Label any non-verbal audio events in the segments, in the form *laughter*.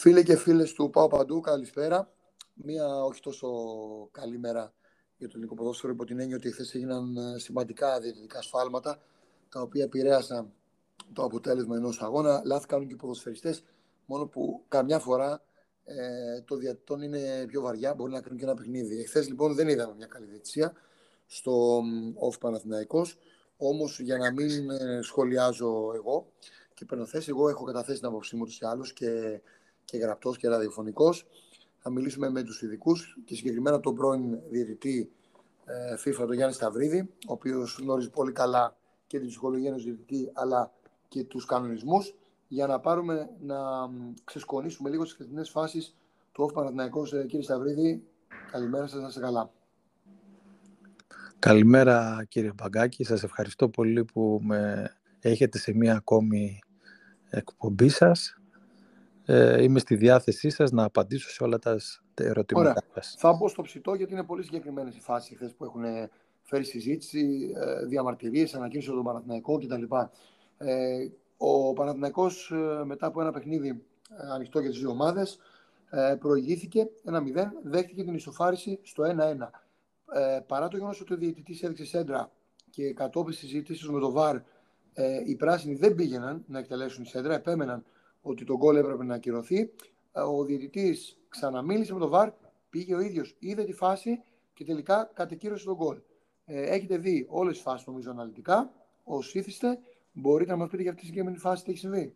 Φίλοι και φίλες του Πάω Παντού, καλησπέρα. Μία όχι τόσο καλή μέρα για το ελληνικό ποδόσφαιρο υπό την έννοια ότι χθες έγιναν ε, σημαντικά διαιτητικά σφάλματα τα οποία επηρέασαν το αποτέλεσμα ενός αγώνα. Λάθη κάνουν και οι ποδοσφαιριστές, μόνο που καμιά φορά ε, το διατητών είναι πιο βαριά, μπορεί να κρίνουν και ένα παιχνίδι. Εχθέ λοιπόν δεν είδαμε μια καλή διαιτησία στο Off Παναθηναϊκός, όμως για να μην ε, σχολιάζω εγώ και παίρνω θέση, εγώ έχω καταθέσει την άποψή μου τους άλλους και και γραπτός και ραδιοφωνικός. Θα μιλήσουμε με τους ειδικούς και συγκεκριμένα τον πρώην διαιτητή ε, FIFA, τον Γιάννη Σταυρίδη, ο οποίος γνωρίζει πολύ καλά και την ψυχολογία ενός διαιτητή, αλλά και τους κανονισμούς, για να πάρουμε να ξεσκονίσουμε λίγο τις χθεσινές φάσεις του ΟΦ Παναθηναϊκός. Ε, κύριε Σταυρίδη, καλημέρα σας, να είστε καλά. Καλημέρα κύριε Μπαγκάκη, σας ευχαριστώ πολύ που με έχετε σε μία ακόμη εκπομπή σας ε, είμαι στη διάθεσή σας να απαντήσω σε όλα τα ερωτήματα σας. Θα μπω στο ψητό γιατί είναι πολύ συγκεκριμένες οι φάσεις χθες που έχουν φέρει συζήτηση, ε, διαμαρτυρίες, ανακοίνωση από τον Παναθηναϊκό κτλ. Ε, ο Παναθηναϊκός ε, μετά από ένα παιχνίδι ε, ανοιχτό για τις δύο ομάδες προηγήθηκε 1-0, δέχτηκε την ισοφάριση στο 1-1. Ε, παρά το γεγονός ότι ο διαιτητής έδειξε σέντρα και κατόπιν συζήτησης με το ΒΑΡ ε, οι πράσινοι δεν πήγαιναν να εκτελέσουν σέντρα, επέμεναν ότι το γκολ έπρεπε να ακυρωθεί. Ε, ο διαιτητής ξαναμίλησε με τον ΒΑΡ, πήγε ο ίδιος, είδε τη φάση και τελικά κατεκύρωσε τον γκολ. Ε, έχετε δει όλες τις φάσεις νομίζω αναλυτικά. Ω ήθιστε, μπορείτε να μας πείτε για αυτή τη συγκεκριμένη φάση τι έχει συμβεί.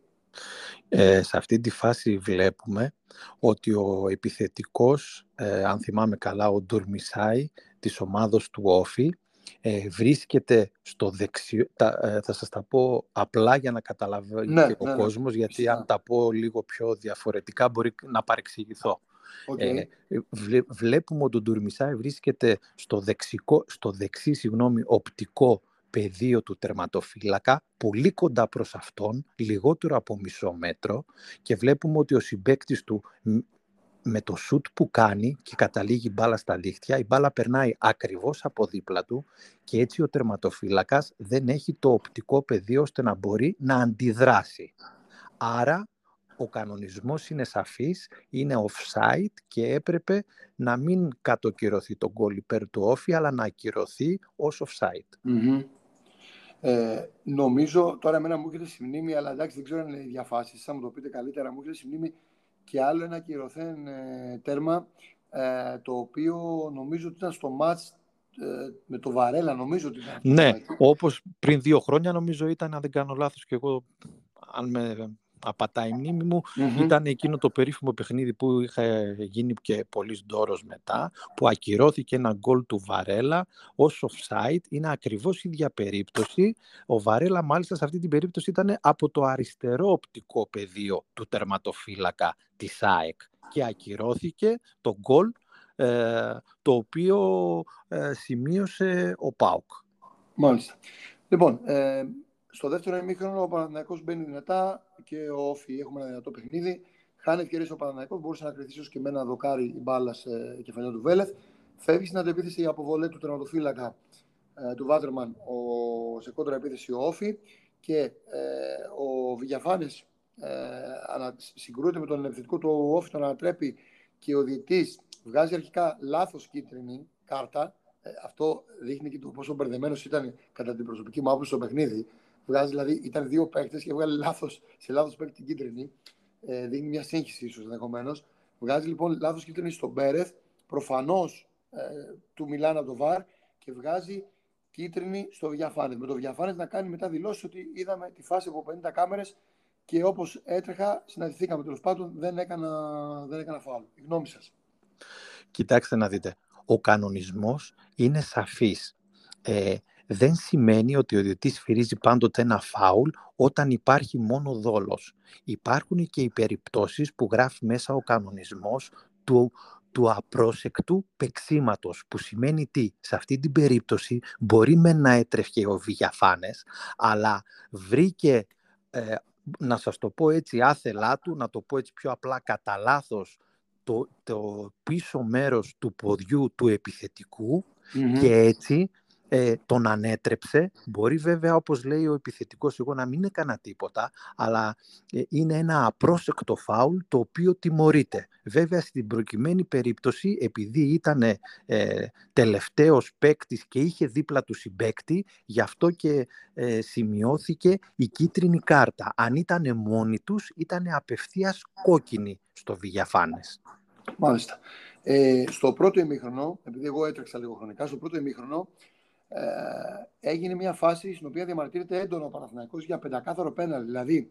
Ε, σε αυτή τη φάση βλέπουμε ότι ο επιθετικός, ε, αν θυμάμαι καλά, ο Ντουρμισάη της ομάδος του Όφη, ε, βρίσκεται στο δεξιό, τα, ε, θα σας τα πω απλά για να καταλαβαίνει ναι, και ο ναι, ναι. κόσμος, γιατί αν τα πω λίγο πιο διαφορετικά μπορεί να παρεξηγηθώ. Okay. Ε, βλέπουμε ότι ο Ντουρμισάη βρίσκεται στο, δεξικό, στο δεξί συγγνώμη, οπτικό πεδίο του τερματοφύλακα, πολύ κοντά προς αυτόν, λιγότερο από μισό μέτρο και βλέπουμε ότι ο συμπέκτης του με το σουτ που κάνει και καταλήγει μπάλα στα δίχτυα, η μπάλα περνάει ακριβώς από δίπλα του και έτσι ο τερματοφύλακας δεν έχει το οπτικό πεδίο ώστε να μπορεί να αντιδράσει. Άρα ο κανονισμός είναι σαφής, είναι offside και έπρεπε να μην κατοκυρωθεί το γκολ υπέρ του όφη, αλλά να ακυρωθεί ως offside. Ε, νομίζω, τώρα εμένα μου έρχεται στη μνήμη, αλλά εντάξει δεν ξέρω αν είναι οι διαφάσεις, θα μου το πείτε καλύτερα, μου έρχεται στη μνήμη και άλλο ένα κυρωθέν ε, τέρμα ε, το οποίο νομίζω ότι ήταν στο μάτς ε, με το Βαρέλα νομίζω ότι ήταν. Ναι, όπως πριν δύο χρόνια νομίζω ήταν, αν δεν κάνω λάθος και εγώ αν με απατάει η μνήμη μου, ήταν εκείνο το περίφημο παιχνίδι που είχε γίνει και πολύ ντόρος μετά, που ακυρώθηκε ένα γκολ του Βαρέλα ως offside. Είναι ακριβώς η ίδια περίπτωση. Ο Βαρέλα μάλιστα σε αυτή την περίπτωση ήταν από το αριστερό οπτικό πεδίο του τερματοφύλακα της ΑΕΚ και ακυρώθηκε το γκολ ε, το οποίο ε, σημείωσε ο ΠΑΟΚ. Μάλιστα. Λοιπόν, ε, στο δεύτερο ημίχρονο ο Παναθηναϊκός μπαίνει δυνατά και ο Όφη έχουμε ένα δυνατό παιχνίδι. Χάνει ευκαιρίες ο Παναθηναϊκός, μπορούσε να κρυθεί ίσως και με ένα δοκάρι η μπάλα σε κεφαλιά του Βέλεθ. Φεύγει στην αντεπίθεση η αποβολή του τερματοφύλακα ε, του Βάτερμαν ο, σε κόντρα επίθεση ο Όφη και ε, ο Βηγιαφάνη ε, συγκρούεται με τον επιθετικό του Όφη, τον ανατρέπει και ο διαιτή βγάζει αρχικά λάθος κίτρινη κάρτα. Ε, αυτό δείχνει και το πόσο μπερδεμένος ήταν κατά την προσωπική μου άποψη στο παιχνίδι. Βγάζει δηλαδή, ήταν δύο παίκτες και βγάλει λάθος, σε λάθος παίκτη την κίτρινη. Ε, δίνει μια σύγχυση ίσως ενδεχομένως. Βγάζει λοιπόν λάθος κίτρινη στον Μπέρεθ. Προφανώς ε, του μιλάνε από το βαρ και βγάζει κίτρινη στο Βιαφάνες. Με το Βιαφάνες να κάνει μετά δηλώσεις ότι είδαμε τη φάση από 50 κάμερες και όπως έτρεχα, συναντηθήκαμε τέλος πάντων, δεν έκανα, δεν έκανα φάουλ. Η γνώμη σας. Κοιτάξτε να δείτε. Ο κανονισμός είναι σαφής. Ε, δεν σημαίνει ότι ο διαιτητής φυρίζει πάντοτε ένα φάουλ όταν υπάρχει μόνο δόλος. Υπάρχουν και οι περιπτώσεις που γράφει μέσα ο κανονισμός του, του απρόσεκτου πεξίματος, που σημαίνει τι, σε αυτή την περίπτωση μπορεί με να έτρεχε ο Βηγιαφάνες, αλλά βρήκε, ε, να σας το πω έτσι άθελά του, να το πω έτσι πιο απλά κατά λάθος το, το πίσω μέρος του ποδιού του επιθετικου και έτσι ε, τον ανέτρεψε. Μπορεί βέβαια, όπως λέει ο επιθετικός, εγώ να μην έκανα τίποτα, αλλά ε, είναι ένα απρόσεκτο φάουλ το οποίο τιμωρείται. Βέβαια, στην προκειμένη περίπτωση, επειδή ήταν ε, τελευταίος παίκτης και είχε δίπλα του συμπέκτη, γι' αυτό και ε, σημειώθηκε η κίτρινη κάρτα. Αν ήταν μόνοι τους, ήταν απευθείας κόκκινη στο Βηγιαφάνες. Μάλιστα. Ε, στο πρώτο ημίχρονο, επειδή εγώ έτρεξα λίγο χρονικά, στο πρώτο ημίχρονο ε, έγινε μια φάση στην οποία διαμαρτύρεται έντονο ο Παναθηναϊκός για πεντακάθαρο πέναλ. Δηλαδή,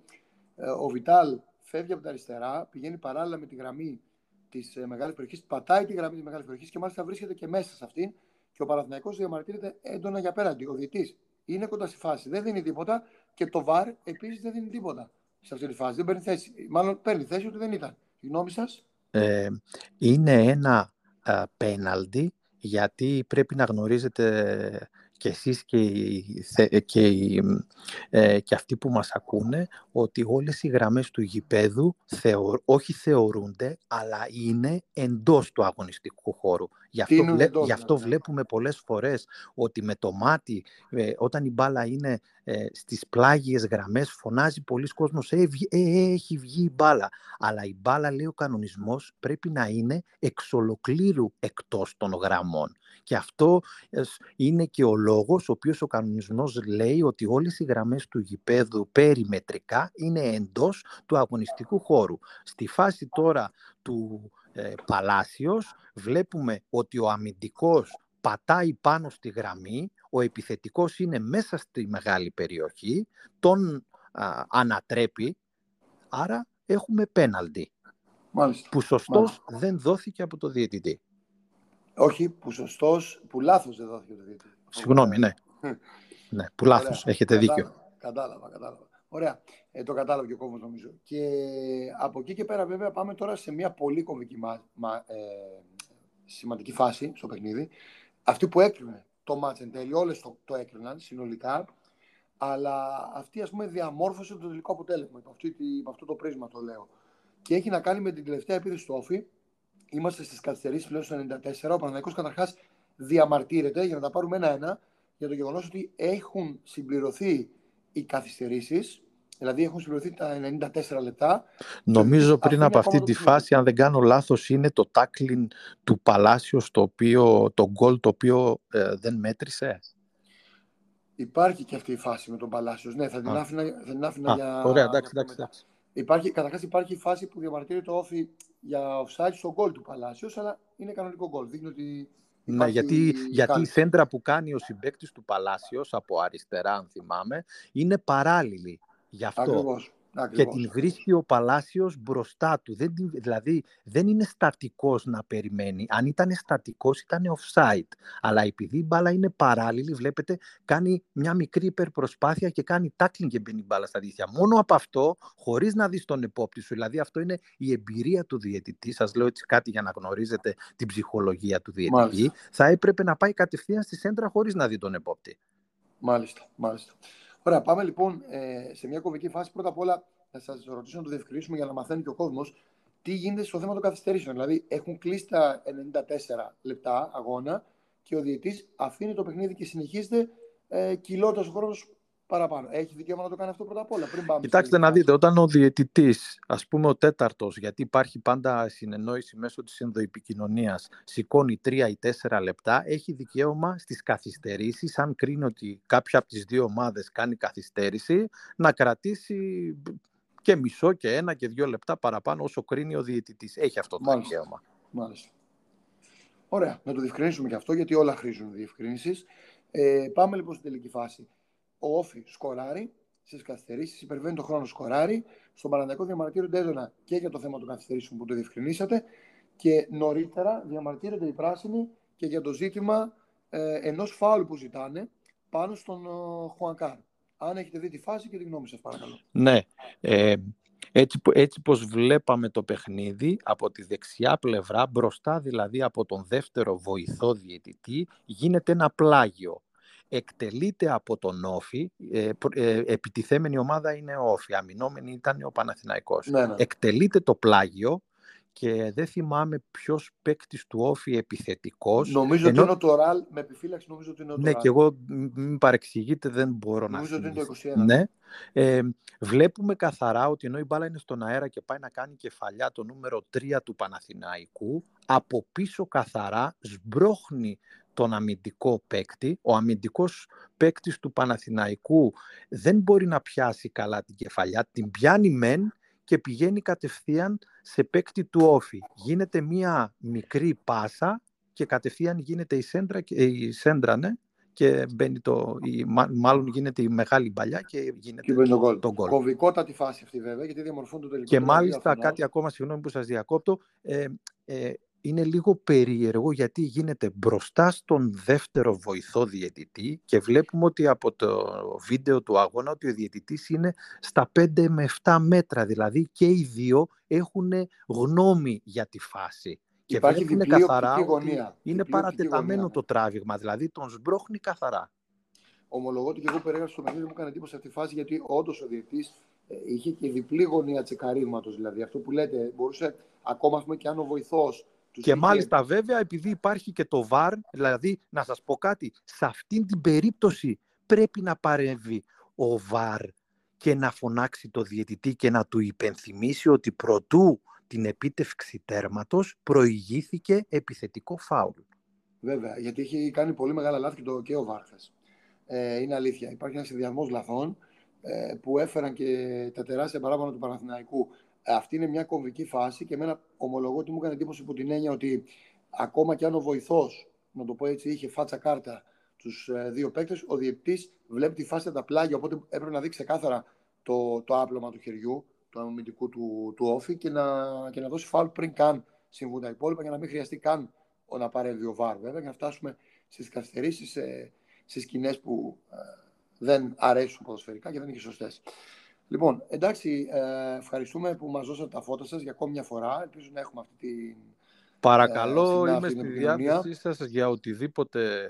ε, ο Βιτάλ φεύγει από τα αριστερά, πηγαίνει παράλληλα με τη γραμμή της ε, μεγάλης περιοχής, πατάει τη γραμμή της μεγάλης περιοχής και μάλιστα βρίσκεται και μέσα σε αυτήν. Και ο Παναθηναϊκός διαμαρτύρεται έντονα για πέραντι. Ο διετή είναι κοντά στη φάση, δεν δίνει τίποτα και το βαρ επίσης δεν δίνει τίποτα σε αυτή τη φάση. Δεν παίρνει θέση. Μάλλον παίρνει θέση ότι δεν ήταν. Η γνώμη σας; Ε, είναι ένα πέναλτι γιατί πρέπει να γνωρίζετε και εσείς και, και, ε, και αυτοί που μας ακούνε ότι όλες οι γραμμές του γηπέδου θεω, όχι θεωρούνται αλλά είναι εντός του αγωνιστικού χώρου. Γι' αυτό, βλέ, γι αυτό βλέπουμε πολλές φορές ότι με το μάτι ε, όταν η μπάλα είναι ε, στις πλάγιες γραμμές φωνάζει πολλοί κόσμος ε, ε, έχει βγει η μπάλα. Αλλά η μπάλα λέει ο κανονισμός πρέπει να είναι εξ ολοκλήρου εκτός των γραμμών. Και αυτό είναι και ο λόγος ο οποίος ο κανονισμός λέει ότι όλες οι γραμμές του γηπέδου περιμετρικά είναι εντός του αγωνιστικού χώρου. Στη φάση τώρα του ε, Παλάσιος βλέπουμε ότι ο αμυντικός πατάει πάνω στη γραμμή, ο επιθετικός είναι μέσα στη μεγάλη περιοχή, τον ανατρέπει, άρα έχουμε πέναλτι. Που σωστός δεν δόθηκε από το διαιτητή. Όχι, που σωστός, που λάθος δεν δόθηκε το διαιτητή. Συγγνώμη, ναι. ναι, που λάθος. Έχετε δίκιο. Κατάλαβα, κατάλαβα. Ωραία. Ε, το κατάλαβε και ο κόμμα νομίζω. Και από εκεί και πέρα, βέβαια, πάμε τώρα σε μια πολύ κομβική μα, ε, σημαντική φάση στο παιχνίδι. Αυτή που έκρινε το μάτς εν τέλει, όλες το, το έκριναν συνολικά, αλλά αυτή ας πούμε διαμόρφωσε το τελικό αποτέλεσμα. Από, αυτό το πρίσμα το λέω. Και έχει να κάνει με την τελευταία επίθεση του Όφη, Είμαστε στις καθυστερήσεις πλέον στο 94. Ο Παναγενικό καταρχάς διαμαρτύρεται για να τα πάρουμε ένα-ένα για το γεγονός ότι έχουν συμπληρωθεί οι καθυστερήσεις. Δηλαδή έχουν συμπληρωθεί τα 94 λεπτά. Νομίζω πριν από αυτή τη φάση, αν δεν κάνω λάθος, είναι το τάκλιν του Παλάσιο, το, οποίο, το γκολ το οποίο ε, δεν μέτρησε. Υπάρχει και αυτή η φάση με τον Παλάσιο. Ναι, θα την άφηνα, θα την άφηνα για. Ωραία, εντάξει, εντάξει. Υπάρχει, καταρχάς υπάρχει φάση που διαμαρτύρεται το όφι για offside στο γκολ του Παλάσιο, αλλά είναι κανονικό γκολ. Δείχνει ότι. Ναι, γιατί, γιατί η σέντρα που κάνει ο συμπέκτη του Παλάσιος από αριστερά, αν θυμάμαι, είναι παράλληλη. Γι' αυτό. Ακριβώς. Και την βρίσκει ο Παλάσιος μπροστά του. Δεν, δηλαδή δεν είναι στατικός να περιμένει. Αν ήταν στατικός ήταν offside. Αλλά επειδή η μπάλα είναι παράλληλη, βλέπετε, κάνει μια μικρή υπερπροσπάθεια και κάνει tackling και μπαίνει η μπάλα στα δίχτυα. Μόνο από αυτό, χωρίς να δεις τον επόπτη σου. Δηλαδή αυτό είναι η εμπειρία του διαιτητή. Σας λέω έτσι κάτι για να γνωρίζετε την ψυχολογία του διαιτητή. Μάλιστα. Θα έπρεπε να πάει κατευθείαν στη σέντρα χωρίς να δει τον επόπτη. Μάλιστα, μάλιστα. Ωραία, πάμε λοιπόν ε, σε μια κομβική φάση. Πρώτα απ' όλα θα σας ρωτήσω να το διευκρινίσουμε για να μαθαίνει και ο κόσμος τι γίνεται στο θέμα των καθυστερήσεων. Δηλαδή, έχουν κλείσει τα 94 λεπτά αγώνα και ο διαιτή αφήνει το παιχνίδι και συνεχίζεται ε, κυλώντας ο χρόνος παραπάνω. Έχει δικαίωμα να το κάνει αυτό πρώτα απ' όλα. Πριν πάμε Κοιτάξτε να δείτε, όταν ο διαιτητής, ας πούμε ο τέταρτος, γιατί υπάρχει πάντα συνεννόηση μέσω της ενδοεπικοινωνίας, σηκώνει τρία ή τέσσερα λεπτά, έχει δικαίωμα στις καθυστερήσεις, αν κρίνει ότι κάποια από τις δύο ομάδες κάνει καθυστέρηση, να κρατήσει και μισό και ένα και δύο λεπτά παραπάνω όσο κρίνει ο διαιτητής. Έχει αυτό το Μάλιστα. δικαίωμα. Μάλιστα. Ωραία, να το διευκρινίσουμε και αυτό, γιατί όλα χρήζουν διευκρίνησης. Ε, πάμε λοιπόν στην τελική φάση ο Όφη σκοράρει στις καθυστερήσεις, υπερβαίνει το χρόνο σκοράρει. Στον Παναδιακό διαμαρτύρονται έντονα και για το θέμα των καθυστερήσεων που το διευκρινίσατε. Και νωρίτερα διαμαρτύρονται οι πράσινοι και για το ζήτημα ε, ενός φάουλου που ζητάνε πάνω στον ε, Χουανκάρ. Αν έχετε δει τη φάση και τη γνώμη σας, παρακαλώ. Ναι. Ε, έτσι, έτσι πως βλέπαμε το παιχνίδι από τη δεξιά πλευρά, μπροστά δηλαδή από τον δεύτερο βοηθό διαιτητή, γίνεται ένα πλάγιο εκτελείται από τον Όφη, ε, ε, επιτιθέμενη ομάδα είναι ο Όφη, αμυνόμενη ήταν ο Παναθηναϊκός. Ναι, ναι. Εκτελείται το πλάγιο και δεν θυμάμαι ποιος παίκτης του όφη επιθετικός. Νομίζω ενώ... ότι είναι ο Τωράλ, με επιφύλαξη νομίζω ότι είναι ο Τωράλ. Ναι, και εγώ μην παρεξηγείτε, δεν μπορώ νομίζω να Νομίζω ότι είναι το 21. Ναι. Ε, βλέπουμε καθαρά ότι ενώ η μπάλα είναι στον αέρα και πάει να κάνει κεφαλιά το νούμερο 3 του Παναθηναϊκού, από πίσω καθαρά σμπρώχνει τον αμυντικό παίκτη. Ο αμυντικός παίκτης του Παναθηναϊκού δεν μπορεί να πιάσει καλά την κεφαλιά, την πιάνει μεν και πηγαίνει κατευθείαν σε παίκτη του όφη. Γίνεται μία μικρή πάσα και κατευθείαν γίνεται η σέντρα, η σέντρα ναι, και μπαίνει το, η, μάλλον γίνεται η μεγάλη μπαλιά και γίνεται και το, το γκολ. Κομβικότατη φάση αυτή βέβαια, γιατί διαμορφώνει το τελικό. Και μάλιστα κάτι ακόμα, συγγνώμη που σας διακόπτω, ε, ε, είναι λίγο περίεργο γιατί γίνεται μπροστά στον δεύτερο βοηθό διαιτητή και βλέπουμε ότι από το βίντεο του αγώνα ότι ο διαιτητής είναι στα 5 με 7 μέτρα, δηλαδή και οι δύο έχουν γνώμη για τη φάση. Και Υπάρχει βλέπουν καθαρά γωνία. είναι παρατεταμένο το τράβηγμα, δηλαδή τον σμπρώχνει καθαρά. Ομολογώ ότι και εγώ περίγραψα στο παιχνίδι μου έκανε εντύπωση αυτή τη φάση γιατί όντως ο διαιτητής ε, είχε και διπλή γωνία τσεκαρίσματος. Δηλαδή αυτό που λέτε, μπορούσε ακόμα πούμε, και αν ο βοηθός και μάλιστα βέβαια επειδή υπάρχει και το VAR, δηλαδή να σας πω κάτι, σε αυτήν την περίπτωση πρέπει να παρέμβει ο VAR και να φωνάξει το διαιτητή και να του υπενθυμίσει ότι προτού την επίτευξη τέρματος προηγήθηκε επιθετικό φάουλ. Βέβαια, γιατί έχει κάνει πολύ μεγάλα λάθη και, το, και ο Βάρθας. Ε, είναι αλήθεια. Υπάρχει ένας συνδυασμός λαθών ε, που έφεραν και τα τεράστια παράπονα του Παναθηναϊκού αυτή είναι μια κομβική φάση και εμένα ομολογώ ότι μου έκανε εντύπωση από την έννοια ότι ακόμα και αν ο βοηθός, να το πω έτσι, είχε φάτσα κάρτα τους ε, δύο παίκτες, ο διεπτή βλέπει τη φάση τα πλάγια. Οπότε έπρεπε να δείξει ξεκάθαρα το, το άπλωμα του χεριού, του αμυντικού του, του όφη και να, και να δώσει φάουλ πριν καν συμβούν τα υπόλοιπα για να μην χρειαστεί καν να παρέμβει ο Βάρ. Βέβαια, για να φτάσουμε στις καθυστερήσεις, στι σκηνές που ε, δεν αρέσουν ποδοσφαιρικά και δεν είναι σωστές. Λοιπόν, εντάξει, ε, ευχαριστούμε που μας δώσατε τα φώτα σας για ακόμη μια φορά. Ελπίζω να έχουμε αυτή τη... Παρακαλώ, ε, είμαι στη διάθεσή σας για οτιδήποτε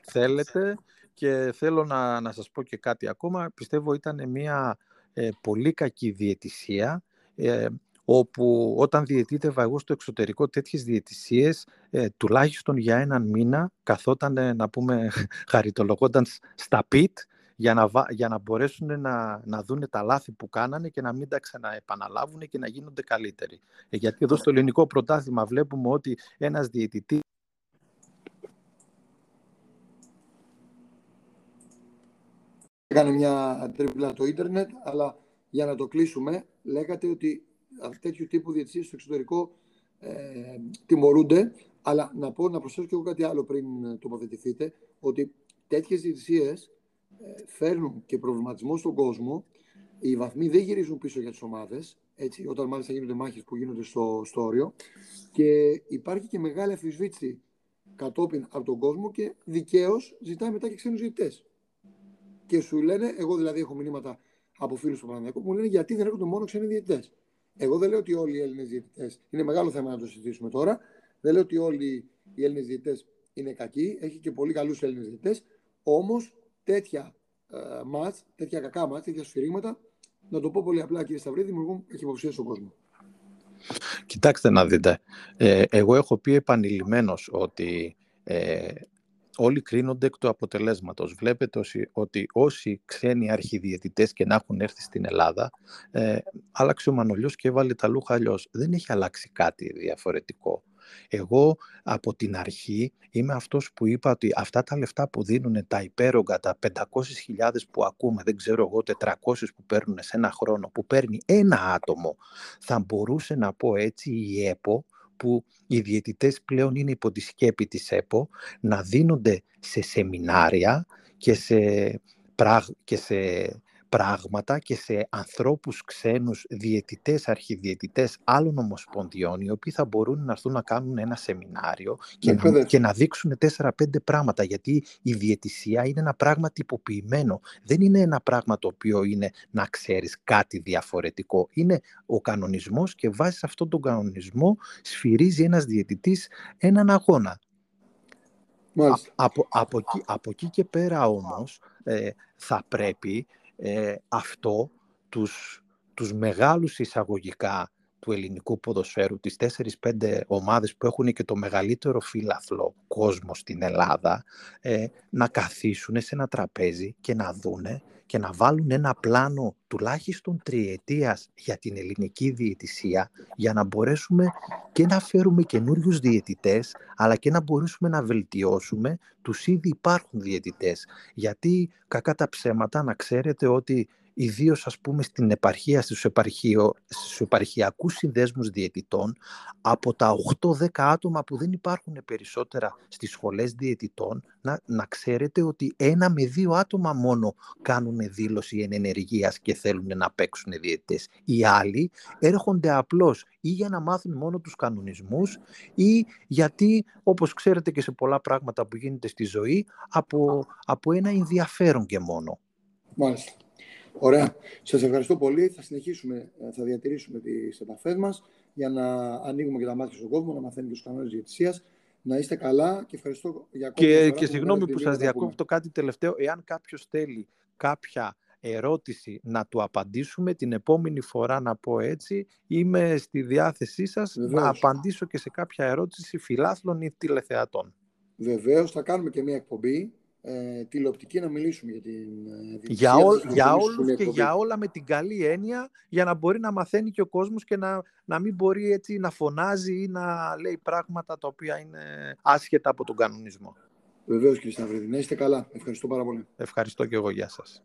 θέλετε και θέλω να, να σας πω και κάτι ακόμα. Πιστεύω ήταν μια ε, πολύ κακή διαιτησία ε, όπου όταν διαιτήτευα εγώ στο εξωτερικό τέτοιες διαιτησίες ε, τουλάχιστον για έναν μήνα καθόταν να πούμε *laughs* χαριτολογώντας στα πιτ για να, για να μπορέσουν να, να δουν τα λάθη που κάνανε και να μην τα ξαναεπαναλάβουν και να γίνονται καλύτεροι. Ε, γιατί εδώ στο ελληνικό πρωτάθλημα βλέπουμε ότι ένας διαιτητής Έκανε μια τρίπλα το ίντερνετ, αλλά για να το κλείσουμε, λέγατε ότι τέτοιου τύπου διαιτησίες στο εξωτερικό ε, τιμωρούνται, αλλά να πω, να προσθέσω και εγώ κάτι άλλο πριν τοποθετηθείτε, ότι τέτοιες διαιτησίες φέρνουν και προβληματισμό στον κόσμο. Οι βαθμοί δεν γυρίζουν πίσω για τις ομάδες, έτσι, όταν μάλιστα γίνονται μάχες που γίνονται στο, στο όριο. Και υπάρχει και μεγάλη αφισβήτηση κατόπιν από τον κόσμο και δικαίως ζητάει μετά και ξένους διαιτητέ. Και σου λένε, εγώ δηλαδή έχω μηνύματα από φίλους του Παναγιακού που μου λένε γιατί δεν έρχονται μόνο ξένοι διαιτητές. Εγώ δεν λέω ότι όλοι οι Έλληνες διαιτητές, είναι μεγάλο θέμα να το συζητήσουμε τώρα. Δεν λέω ότι όλοι οι Έλληνες διαιτητές είναι κακοί, έχει και πολύ καλούς Έλληνες διαιτητές. Όμως τέτοια ε, μάτς, τέτοια κακά μάτς, τέτοια σφυρίγματα, να το πω πολύ απλά κύριε Σταυρίδη, δημιουργούν υποψία στον κόσμο. Κοιτάξτε να δείτε, ε, εγώ έχω πει επανειλημμένος ότι ε, όλοι κρίνονται εκ του αποτελέσματος. Βλέπετε ότι όσοι ξένοι αρχιδιαιτητές και να έχουν έρθει στην Ελλάδα, ε, άλλαξε ο Μανολιός και έβαλε τα λούχα αλλιώς. Δεν έχει αλλάξει κάτι διαφορετικό. Εγώ από την αρχή είμαι αυτός που είπα ότι αυτά τα λεφτά που δίνουν τα υπέρογκα, τα 500.000 που ακούμε, δεν ξέρω εγώ, 400 που παίρνουν σε ένα χρόνο, που παίρνει ένα άτομο, θα μπορούσε να πω έτσι η ΕΠΟ, που οι διαιτητές πλέον είναι υπό τη σκέπη της ΕΠΟ, να δίνονται σε σεμινάρια και σε, και σε πράγματα και σε ανθρώπους ξένους διαιτητές, αρχιδιαιτητές άλλων ομοσπονδιών οι οποίοι θα μπορούν να έρθουν να κάνουν ένα σεμινάριο και, ναι, να, και να δείξουν 4-5 πράγματα γιατί η διαιτησία είναι ένα πράγμα τυποποιημένο. Δεν είναι ένα πράγμα το οποίο είναι να ξέρεις κάτι διαφορετικό. Είναι ο κανονισμός και βάσει αυτόν τον κανονισμό σφυρίζει ένας διαιτητής έναν αγώνα. από, από, εκεί, από εκεί και πέρα όμως ε, θα πρέπει ε, αυτό τους, τους μεγάλους εισαγωγικά του ελληνικού ποδοσφαίρου, τις 4-5 ομάδες που έχουν και το μεγαλύτερο φύλαθλο κόσμο στην Ελλάδα, ε, να καθίσουν σε ένα τραπέζι και να δούνε και να βάλουν ένα πλάνο τουλάχιστον τριετίας για την ελληνική διαιτησία για να μπορέσουμε και να φέρουμε καινούριους διαιτητές αλλά και να μπορέσουμε να βελτιώσουμε τους ήδη υπάρχουν διαιτητές. Γιατί κακά τα ψέματα να ξέρετε ότι ιδίως ας πούμε στην επαρχία, στους, επαρχιο, στους επαρχιακούς συνδέσμους διαιτητών, από τα 8-10 άτομα που δεν υπάρχουν περισσότερα στις σχολές διαιτητών, να, να ξέρετε ότι ένα με δύο άτομα μόνο κάνουν δήλωση ενεργείας και θέλουν να παίξουν διαιτητές. Οι άλλοι έρχονται απλώς ή για να μάθουν μόνο τους κανονισμούς ή γιατί, όπως ξέρετε και σε πολλά πράγματα που γίνεται στη ζωή, από, από ένα ενδιαφέρον και μόνο. Μάλιστα. Ωραία. Σας ευχαριστώ πολύ. Θα συνεχίσουμε, ε, θα διατηρήσουμε τις επαφές μας για να ανοίγουμε και τα μάτια στον κόσμο, να μαθαίνει και τους κανόνες διαιτησία. Να είστε καλά και ευχαριστώ για ακόμα Και, και συγγνώμη που σας διακόπτω κάτι τελευταίο. Εάν κάποιος θέλει κάποια ερώτηση να του απαντήσουμε την επόμενη φορά να πω έτσι είμαι στη διάθεσή σας να απαντήσω και σε κάποια ερώτηση φιλάθλων ή τηλεθεατών. Βεβαίως θα κάνουμε και μια εκπομπή ε, τηλεοπτική να μιλήσουμε για την ε, Για, ό, για όλους και για όλα με την καλή έννοια για να μπορεί να μαθαίνει και ο κόσμος και να, να μην μπορεί έτσι να φωνάζει ή να λέει πράγματα τα οποία είναι άσχετα από τον κανονισμό. Βεβαίως κύριε Σταυρίδη. Να είστε καλά. Ευχαριστώ πάρα πολύ. Ευχαριστώ και εγώ. Γεια σας.